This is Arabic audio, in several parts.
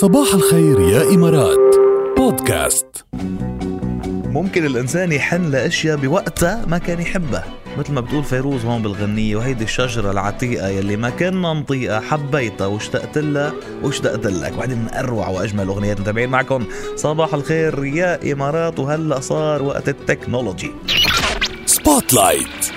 صباح الخير يا إمارات. بودكاست. ممكن الإنسان يحن لأشياء بوقتها ما كان يحبها. مثل ما بتقول فيروز هون بالغنية وهيدي الشجرة العتيقة يلي ما كنا نطيقها حبيتها واشتقت لها واشتقت لك. واحدة من أروع وأجمل أغنيات متابعين معكم. صباح الخير يا إمارات وهلأ صار وقت ال technology. spotlight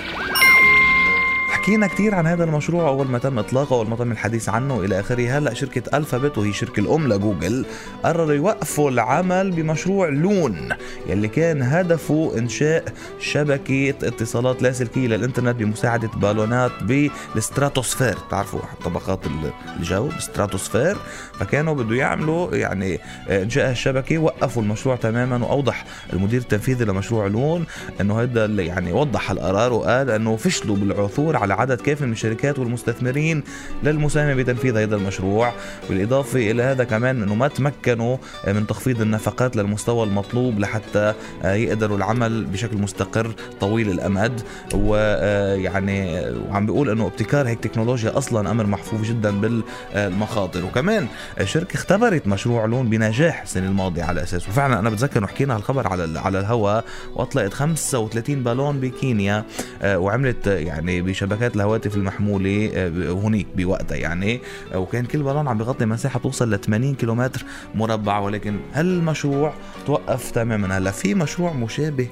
حكينا كثير عن هذا المشروع أول ما تم إطلاقه أول ما تم الحديث عنه إلى آخره. هلأ شركة Alphabet وهي شركة الأم لجوجل قرروا يوقفوا العمل بمشروع Loon يلي كان هدفه إنشاء شبكة اتصالات لاسلكيه للإنترنت بمساعدة بالونات بالستراتوسفير. بتعرفوا طبقات الجو بالستراتوسفير؟ فكانوا بده يعملوا يعني إنشاء الشبكه وقفوا المشروع تماما. وأوضح المدير التنفيذي لمشروع Loon إنه هذا يعني وضح القرار وقال إنه فشلوا بالعثور على عدد كافي من الشركات والمستثمرين للمساهمة بتنفيذ هذا المشروع بالإضافة إلى هذا كمان أنه ما تمكنوا من تخفيض النفقات للمستوى المطلوب لحتى يقدروا العمل بشكل مستقر طويل الأمد. ويعني وعم بيقول أنه ابتكار هيك تكنولوجيا أصلا أمر محفوف جدا بالمخاطر. وكمان الشركة اختبرت مشروع لون بنجاح السنة الماضية على أساسه وفعلا أنا بتذكر إنه حكينا هالخبر على على الهواء وأطلقت 35 بالون بكينيا وعملت يعني بشبكات شبكات الهواتف المحموله آه، هنيك بوقتها يعني. آه، وكان كل بالون عم بغطي مساحة توصل ل 80 كيلومتر مربع ولكن هالمشروع توقف تماما؟ هلا في مشروع مشابه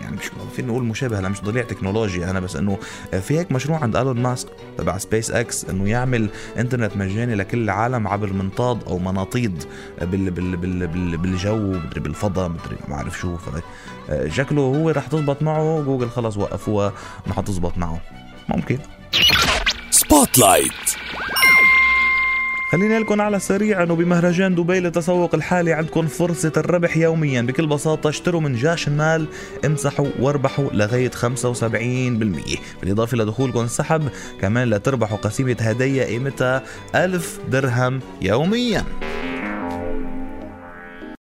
يعني مش فينا نقول مشابه هلا مش ضليع تكنولوجيا أنا بس إنه آه، في هيك مشروع عند إيلون ماسك تبع سبيس إكس إنه يعمل إنترنت مجاني لكل العالم عبر منطاد أو مناطيد بال بال بال بال بالجو مدري بالفضاء مدري ما بعرف شو شكله هو رح تزبط معه جوجل خلص وقفوها ما حتزبط معه. ممكن. spotlight خليني قلكم على السريع أنه بمهرجان دبي للتسوق الحالي عندكم فرصة الربح يوميا. بكل بساطة اشتروا من جاشنمال امسحوا واربحوا لغاية 75% بالإضافة لدخولكم السحب كمان لتربحوا قسيمة هدية قيمتها 1000 درهم يوميا.